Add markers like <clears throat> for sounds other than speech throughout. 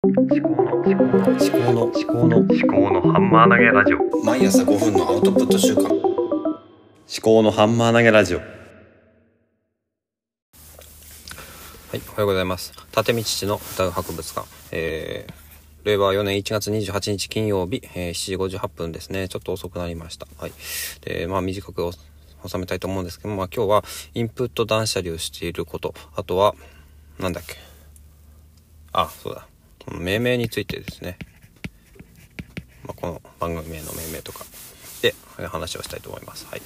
思考の思考の思考の思考の思考のハンマー投げラジオ毎朝5分のアウトプット週間思考のハンマー投げラジオはい、おはようございます。立見父の歌う博物館。えー、令和4年1月28日金曜日、えー、7時58分ですね。ちょっと遅くなりました。はい。で、まあ短く収めたいと思うんですけども、まあ今日はインプット断捨離をしていること、あとは、なんだっけ。あ、そうだ。この命名についてですね。まあ、この番組名の命名とかでえー話をしたいと思います。はい。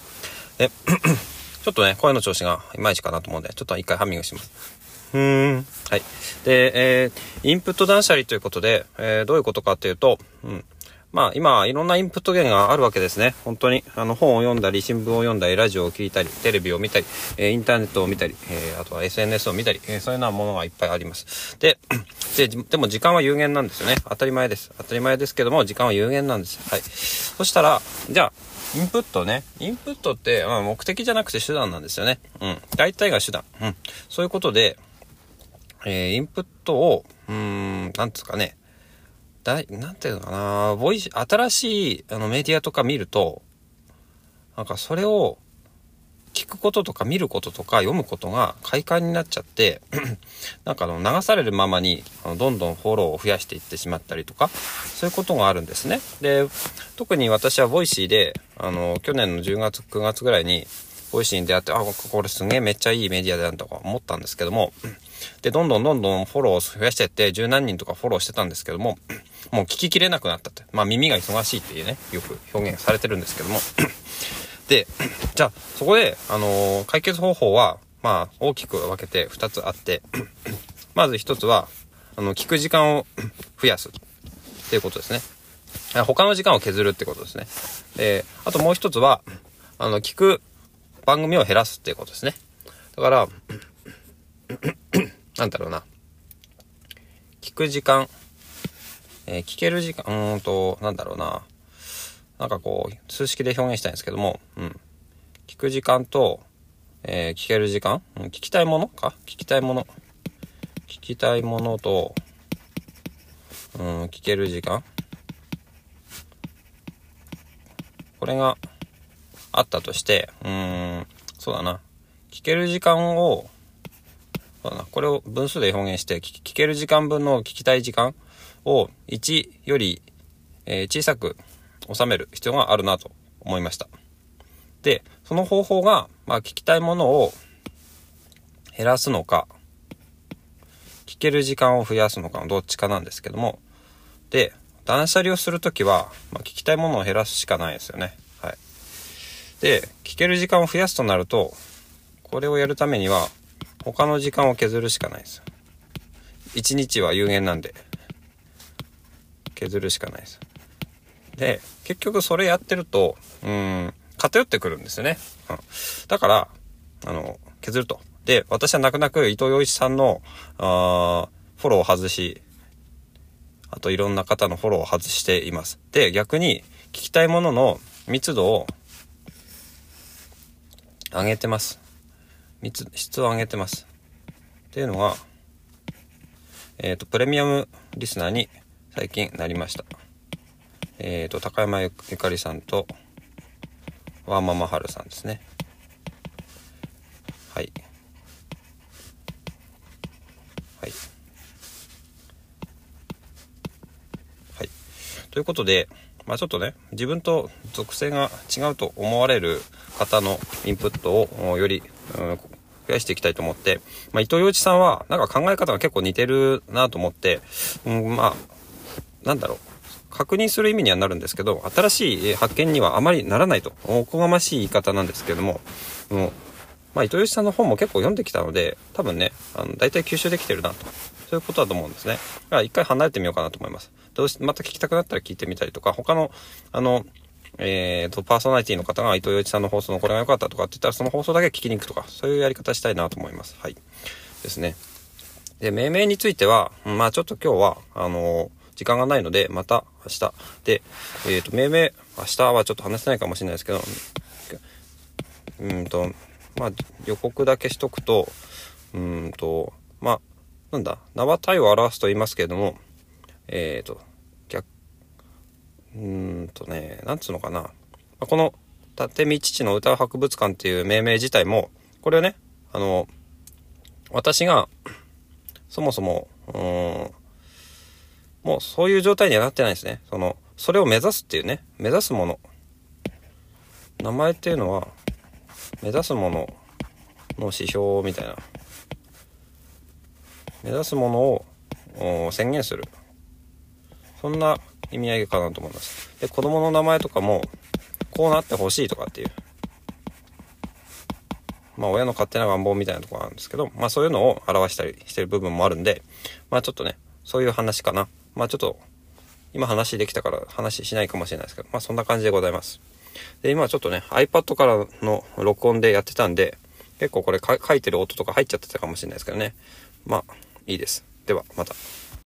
で、<clears throat> ちょっとね、声の調子がいまいちかなと思うんで、ちょっと一回ハミングします。うーん。はい。で、えー、インプット断捨離ということで、えー、どういうことかっていうと、うん。まあ、今、いろんなインプット源があるわけですね。本当に。あの、本を読んだり、新聞を読んだり、ラジオを聞いたり、テレビを見たり、えーインターネットを見たり、えーあとは SNS を見たり、えーそういうようなものがいっぱいあります。で、<clears throat> で、でも時間は有限なんですよね。当たり前です。当たり前ですけども、時間は有限なんです。はい。そしたら、じゃあ、インプットね。インプットって、まあ、目的じゃなくて手段なんですよね。うん。大体が手段。うん。そういうことで、えーインプットを、うーん、なんですかね。だい、なんていうのかな、ボイ、新しいあのメディアとか見ると、なんかそれを聞くこととか見ることとか読むことが快感になっちゃって、<clears throat> なんかあの流されるままにあのどんどんフォローを増やしていってしまったりとか、そういうことがあるんですね。で、特に私はボイシーで、あの、去年の10月、9月ぐらいに、ボイシーに出会って、あ、これすげえめっちゃいいメディアだなとか思ったんですけども、で、どんどんどんどんフォローを増やしていって、十何人とかフォローしてたんですけども、もう聞ききれなくなったって。まあ耳が忙しいっていうね、よく表現されてるんですけども。<clears throat> で、じゃあ、そこで、あのー解決方法は、まあ、大きく分けて2つあって、<clears throat> まず1つは、あの、聞く時間を <clears throat> 増やすっていうことですね。他の時間を削るってことですね。で、あともう1つは、あの、聞く番組を減らすっていうことですね。だから、なんだろうな。聞く時間、えー聞ける時間、うんと、なんだろうな。なんかこう、数式で表現したいんですけども、うん。聞く時間と、えー聞ける時間、うん、聞きたいものか？聞きたいもの。聞きたいものと、うん、聞ける時間。これがあったとして、うん、そうだな。聞ける時間を、そうだな。これを分数で表現して、聞ける時間分の聞きたい時間を1より、え小さく収める必要があるなと思いました。で、その方法が、まあ、聞きたいものを減らすのか、聞ける時間を増やすのかのどっちかなんですけども、で、断捨離をするときは、まあ、聞きたいものを減らすしかないですよね。はい。で、聞ける時間を増やすとなると、これをやるためには、他の時間を削るしかないです。1日は有限なんで、削るしかないです。で、結局それやってると、うん、偏ってくるんですよね。うん。だから、あの、削ると。で、私は泣く泣く伊藤洋一さんの、あフォローを外し、あといろんな方のフォローを外しています。で、逆に聞きたいものの密度を上げてます。密、質を上げてます。っていうのが、えっ、と、プレミアムリスナーに最近なりました。えっ、と、高山ゆかりさんと、ワーママハルさんですね。はい。はい。はい。ということで、まあちょっとね、自分と属性が違うと思われる方のインプットをより、うん増やしていきたいと思って、まあ伊藤洋一さんはなんか考え方が結構似てるなと思って、うん、まあ、なんだろう。確認する意味にはなるんですけど、新しい発見にはあまりならないと、おこがましい言い方なんですけども、もうまあ、伊藤洋一さんの本も結構読んできたので、多分ね、あの、大体吸収できてるなと。そういうことだと思うんですね。だから一回離れてみようかなと思います。どうし、また聞きたくなったら聞いてみたりとか、他の、あの、えーと、パーソナリティの方が伊藤洋一さんの放送のこれが良かったとかって言ったら、その放送だけ聞きに行くとか、そういうやり方したいなと思います。はい。ですね。で、命名については、まあちょっと今日は、あの時間がないので、また明日。で、えっ、と、命名、明日はちょっと話せないかもしれないですけど、うんと、まあ予告だけしとくと、うんと、まあ、なんだ、名は体を表すと言いますけれども、えっ、と、逆、うんとね、なんつうのかな。まあこの、立見父の歌う博物館っていう命名自体も、これはね、あの、私が、そもそも、うん、もうそういう状態にはなってないですね。その、それを目指すっていうね、目指すもの。名前っていうのは、目指すものの指標みたいな。目指すものを宣言する。そんな意味合いかなと思います。で、子供の名前とかも、こうなってほしいとかっていう。まあ、親の勝手な願望みたいなところあるんですけど、まあ、そういうのを表したりしてる部分もあるんで、まあ、ちょっとね、そういう話かな。まあ、ちょっと、今話できたから話しないかもしれないですけど、まあ、そんな感じでございます。で、今ちょっとね、iPad からの録音でやってたんで、結構これ書いてる音とか入っちゃってたかもしれないですけどね。まあ、いいです。では、また。